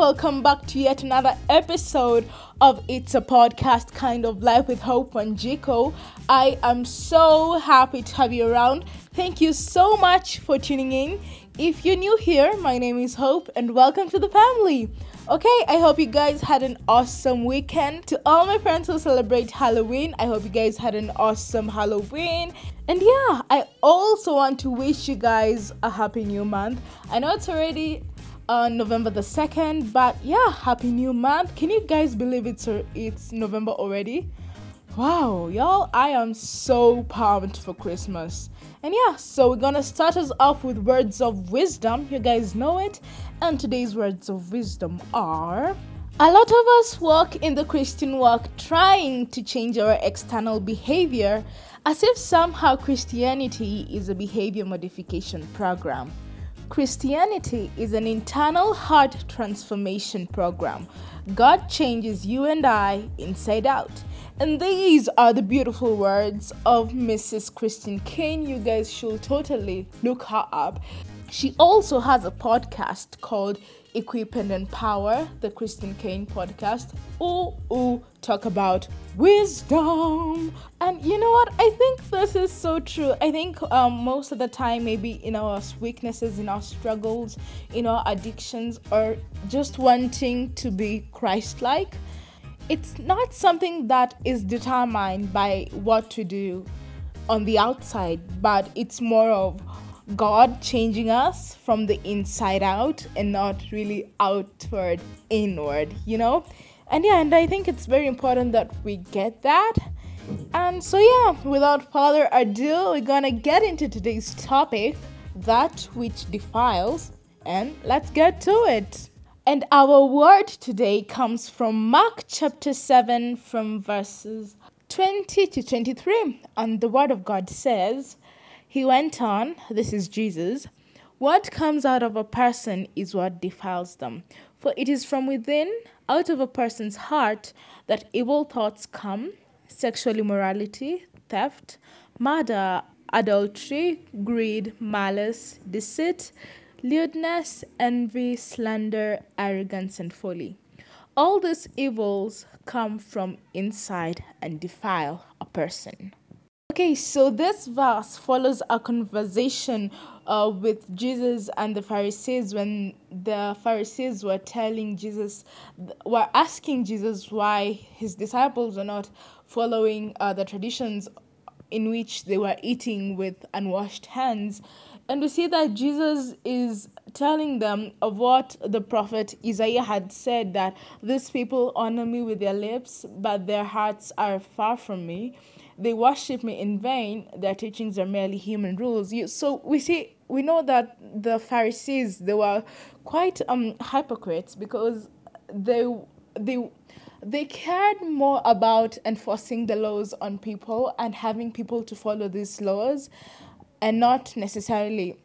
welcome back to yet another episode of It's a Podcast Kind of Life with Hope Wanjiko. I am so happy to have you around. Thank you so much for tuning in. If you're new here, my name is Hope and welcome to the family. Okay, I hope you guys had an awesome weekend. To all my friends who celebrate Halloween, I hope you guys had an awesome Halloween. And yeah, I also want to wish you guys a happy new month. I know it's already uh, November the 2nd. But yeah, happy new month. Can you guys believe it's it's November already? Wow, y'all, I am so pumped for Christmas. And yeah, so we're gonna start us off with words of wisdom. You guys know it. And today's words of wisdom are a lot of us walk in the Christian walk trying to change our external behavior as if somehow Christianity is a behavior modification program. Christianity is an internal heart transformation program. God changes you and I inside out. And these are the beautiful words of Mrs. Christine Caine. You guys should totally look her up. She also has a podcast called Equip and Empower, the Christine Caine podcast. Ooh, ooh, talk about wisdom. And you know what? I think this is so true. I think um, most of the time, maybe in our weaknesses, in our struggles, in our addictions, or just wanting to be Christ like, it's not something that is determined by what to do on the outside, but it's more of God changing us from the inside out and not really outward inward, you know? And yeah, and I think it's very important that we get that. And so, yeah, without further ado, we're gonna get into today's topic that which defiles, and let's get to it. And our word today comes from Mark chapter 7, from verses 20 to 23. And the word of God says, he went on, this is Jesus, what comes out of a person is what defiles them. For it is from within, out of a person's heart, that evil thoughts come sexual immorality, theft, murder, adultery, greed, malice, deceit, lewdness, envy, slander, arrogance, and folly. All these evils come from inside and defile a person. Okay, so this verse follows a conversation uh, with Jesus and the Pharisees when the Pharisees were telling Jesus, were asking Jesus why his disciples were not following uh, the traditions in which they were eating with unwashed hands. And we see that Jesus is telling them of what the prophet Isaiah had said that these people honor me with their lips, but their hearts are far from me they worship me in vain. Their teachings are merely human rules. You, so we see, we know that the Pharisees they were quite um hypocrites because they they they cared more about enforcing the laws on people and having people to follow these laws, and not necessarily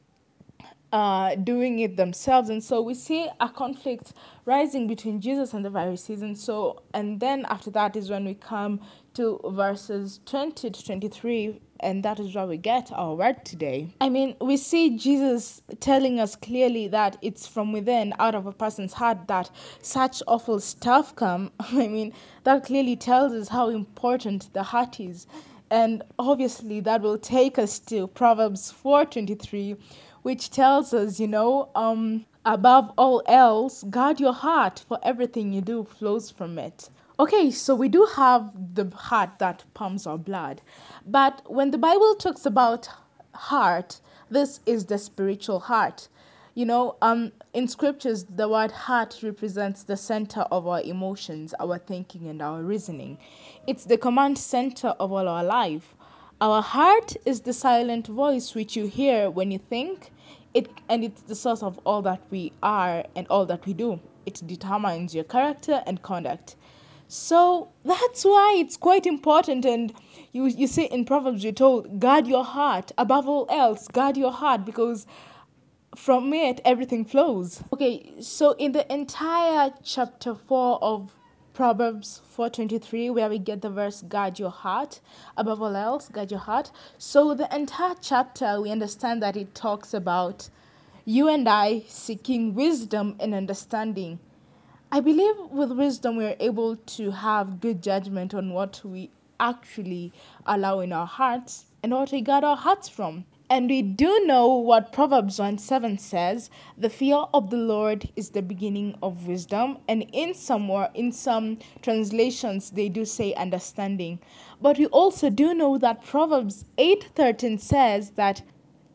uh, doing it themselves. And so we see a conflict rising between Jesus and the Pharisees. And so, and then after that is when we come to verses 20 to 23 and that is where we get our word today. I mean, we see Jesus telling us clearly that it's from within, out of a person's heart, that such awful stuff come. I mean, that clearly tells us how important the heart is. And obviously, that will take us to Proverbs 4:23, which tells us, you know, um, above all else, guard your heart, for everything you do flows from it. Okay, so we do have the heart that pumps our blood. But when the Bible talks about heart, this is the spiritual heart. You know, um, in scriptures, the word heart represents the center of our emotions, our thinking, and our reasoning. It's the command center of all our life. Our heart is the silent voice which you hear when you think, it, and it's the source of all that we are and all that we do. It determines your character and conduct. So that's why it's quite important. And you, you see in Proverbs, you're told, guard your heart. Above all else, guard your heart because from it everything flows. Okay, so in the entire chapter 4 of Proverbs 4:23 where we get the verse guard your heart above all else guard your heart so the entire chapter we understand that it talks about you and I seeking wisdom and understanding I believe with wisdom we're able to have good judgment on what we actually allow in our hearts and what we guard our hearts from. And we do know what Proverbs 1 7 says the fear of the Lord is the beginning of wisdom. And in some in some translations, they do say understanding. But we also do know that Proverbs 8 13 says that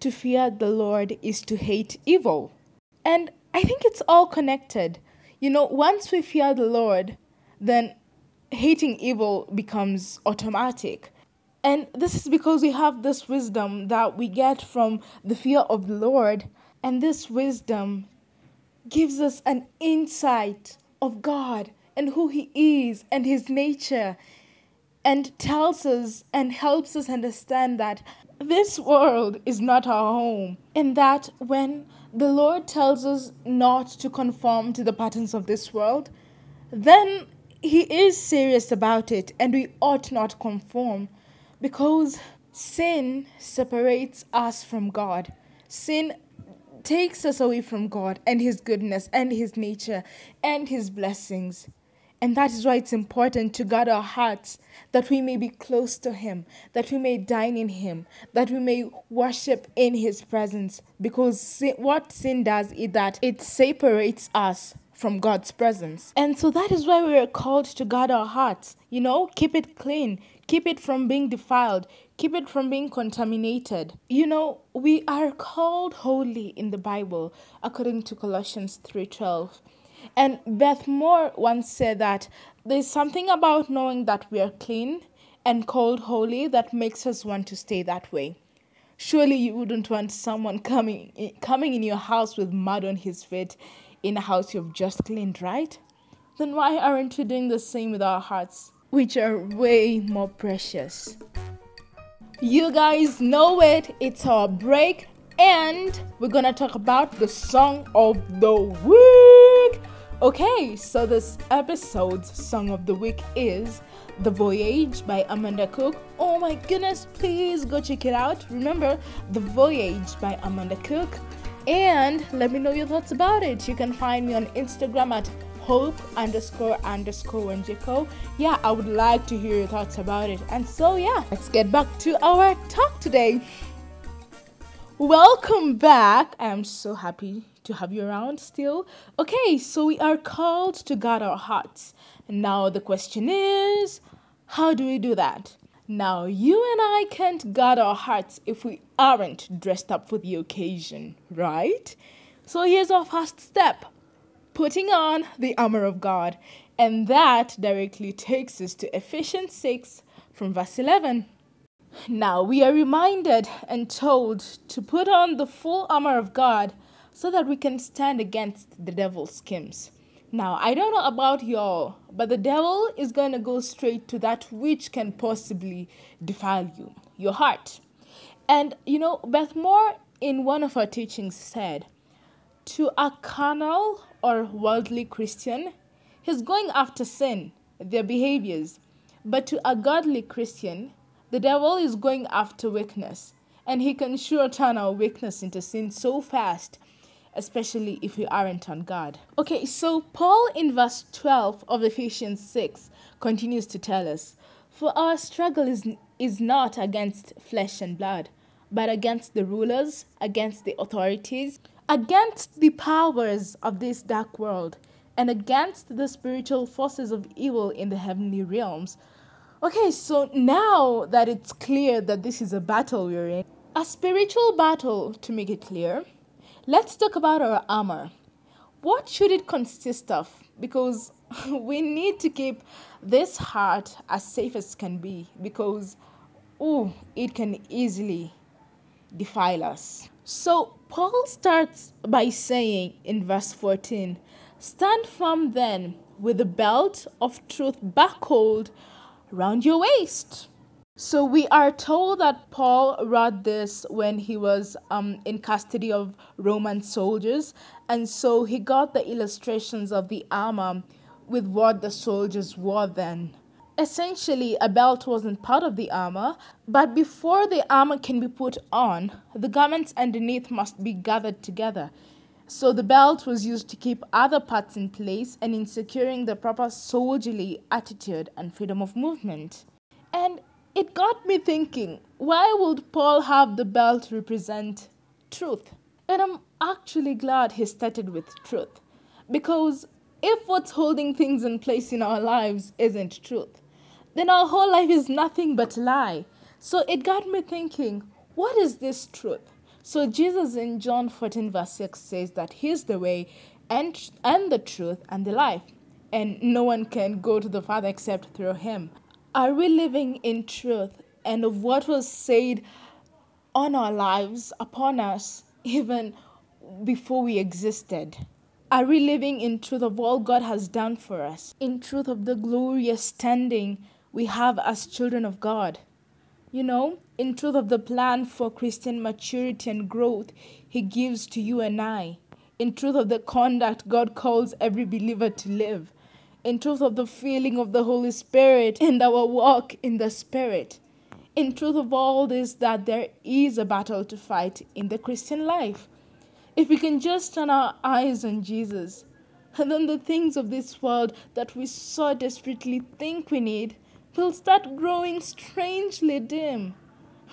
to fear the Lord is to hate evil. And I think it's all connected. You know, once we fear the Lord, then hating evil becomes automatic and this is because we have this wisdom that we get from the fear of the Lord. And this wisdom gives us an insight of God and who He is and His nature, and tells us and helps us understand that this world is not our home, and that when the Lord tells us not to conform to the patterns of this world, then He is serious about it, and we ought not conform because sin separates us from God. Sin takes us away from God and His goodness and His nature and His blessings. And that is why it's important to guard our hearts that we may be close to Him, that we may dine in Him, that we may worship in His presence. Because sin, what sin does is that it separates us from God's presence. And so that is why we are called to guard our hearts. You know, keep it clean, keep it from being defiled, keep it from being contaminated. You know, we are called holy in the Bible according to Colossians 3:12. And Beth Moore once said that there's something about knowing that we are clean and called holy that makes us want to stay that way. Surely you wouldn't want someone coming coming in your house with mud on his feet in a house you've just cleaned, right? Then why aren't we doing the same with our hearts, which are way more precious? You guys know it, it's our break, and we're gonna talk about the song of the week. Okay, so this episode's song of the week is The Voyage by Amanda Cook. Oh my goodness, please go check it out. Remember, The Voyage by Amanda Cook and let me know your thoughts about it. You can find me on Instagram at hope underscore underscore Wanjiko. Yeah, I would like to hear your thoughts about it. And so, yeah, let's get back to our talk today. Welcome back. I am so happy to have you around still. Okay, so we are called to guard our hearts. Now, the question is how do we do that? Now, you and I can't guard our hearts if we aren't dressed up for the occasion, right? So here's our first step putting on the armor of God. And that directly takes us to Ephesians 6 from verse 11. Now we are reminded and told to put on the full armor of God so that we can stand against the devil's schemes. Now, I don't know about y'all, but the devil is going to go straight to that which can possibly defile you, your heart. And, you know, Beth Moore in one of her teachings said, to a carnal or worldly Christian, he's going after sin, their behaviors. But to a godly Christian, the devil is going after weakness. And he can sure turn our weakness into sin so fast especially if we aren't on guard. Okay, so Paul in verse 12 of Ephesians 6 continues to tell us, For our struggle is, is not against flesh and blood, but against the rulers, against the authorities, against the powers of this dark world, and against the spiritual forces of evil in the heavenly realms. Okay, so now that it's clear that this is a battle we're in, a spiritual battle, to make it clear, Let's talk about our armor. What should it consist of? Because we need to keep this heart as safe as can be because oh, it can easily defile us. So Paul starts by saying in verse 14, Stand firm then with the belt of truth buckled round your waist so we are told that Paul wrote this when he was um, in custody of Roman soldiers, and so he got the illustrations of the armor with what the soldiers wore then. Essentially, a belt wasn't part of the armor, but before the armor can be put on, the garments underneath must be gathered together. So the belt was used to keep other parts in place and in securing the proper soldierly attitude and freedom of movement. And it got me thinking why would Paul have the belt represent truth? And I'm actually glad he started with truth. Because if what's holding things in place in our lives isn't truth, then our whole life is nothing but lie. So it got me thinking, what is this truth? So Jesus in John 14 verse 6 says that he's the way and and the truth and the life and no one can go to the Father except through him. Are we living in truth and of what was said on our lives upon us even before we existed? Are we living in truth of all God has done for us? In truth of the glorious standing we have as children of God? You know, in truth of the plan for Christian maturity and growth He gives to you and I. In truth of the conduct God calls every believer to live. In truth of the feeling of the Holy Spirit and our walk in the Spirit. In truth of all this, that there is a battle to fight in the Christian life. If we can just turn our eyes on Jesus, and then the things of this world that we so desperately think we need will start growing strangely dim.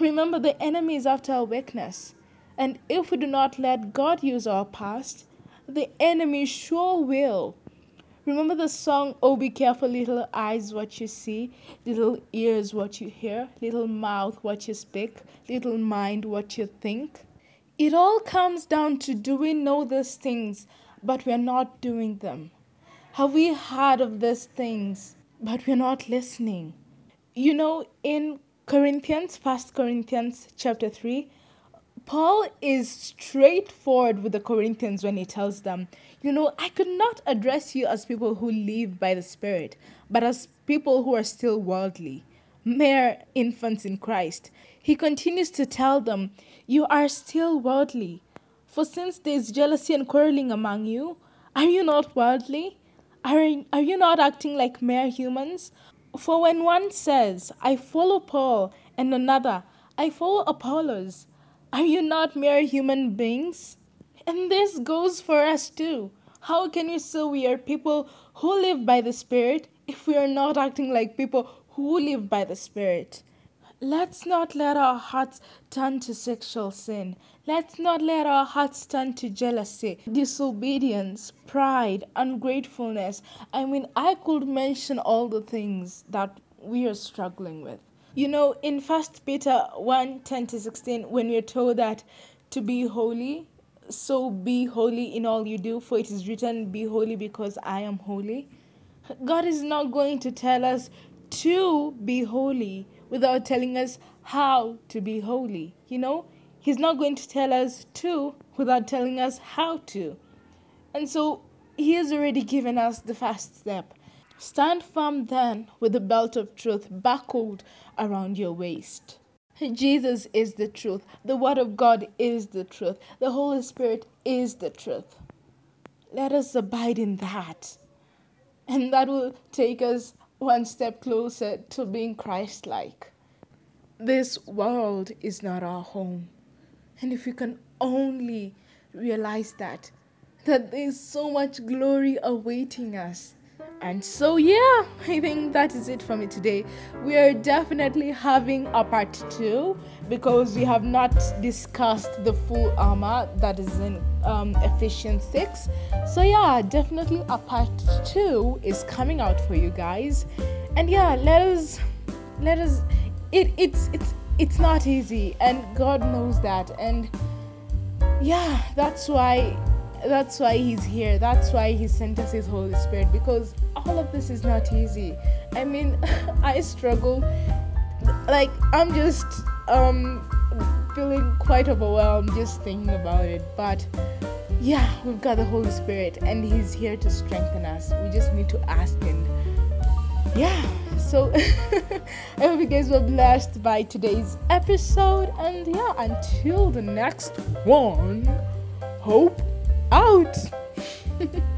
Remember, the enemy is after our weakness. And if we do not let God use our past, the enemy sure will. Remember the song, Oh, be careful, little eyes, what you see, little ears, what you hear, little mouth, what you speak, little mind, what you think? It all comes down to do we know these things, but we're not doing them? Have we heard of these things, but we're not listening. You know, in Corinthians, First Corinthians chapter 3, Paul is straightforward with the Corinthians when he tells them, You know, I could not address you as people who live by the Spirit, but as people who are still worldly, mere infants in Christ. He continues to tell them, You are still worldly. For since there is jealousy and quarreling among you, are you not worldly? Are, are you not acting like mere humans? For when one says, I follow Paul, and another, I follow Apollos, are you not mere human beings? And this goes for us too. How can we say we are people who live by the Spirit if we are not acting like people who live by the Spirit? Let's not let our hearts turn to sexual sin. Let's not let our hearts turn to jealousy, disobedience, pride, ungratefulness. I mean, I could mention all the things that we are struggling with. You know, in First Peter 1 10 to 16, when we're told that to be holy, so be holy in all you do, for it is written, Be holy because I am holy. God is not going to tell us to be holy without telling us how to be holy. You know, He's not going to tell us to without telling us how to. And so He has already given us the first step. Stand firm then with the belt of truth buckled around your waist. Jesus is the truth. The Word of God is the truth. The Holy Spirit is the truth. Let us abide in that. And that will take us one step closer to being Christ like. This world is not our home. And if we can only realize that, that there's so much glory awaiting us. And so, yeah, I think that is it for me today. We are definitely having a part two because we have not discussed the full armor that is in um, Ephesians 6. So, yeah, definitely a part two is coming out for you guys. And yeah, let us, let us, it, it's, it's, it's not easy, and God knows that. And yeah, that's why that's why he's here. That's why he sent us his holy spirit because all of this is not easy. I mean i struggle. Like i'm just um feeling quite overwhelmed just thinking about it. But yeah we've got the holy spirit and he's here to strengthen us. We just need to ask and yeah so i hope you guys were blessed by today's episode. And yeah until the next one hope out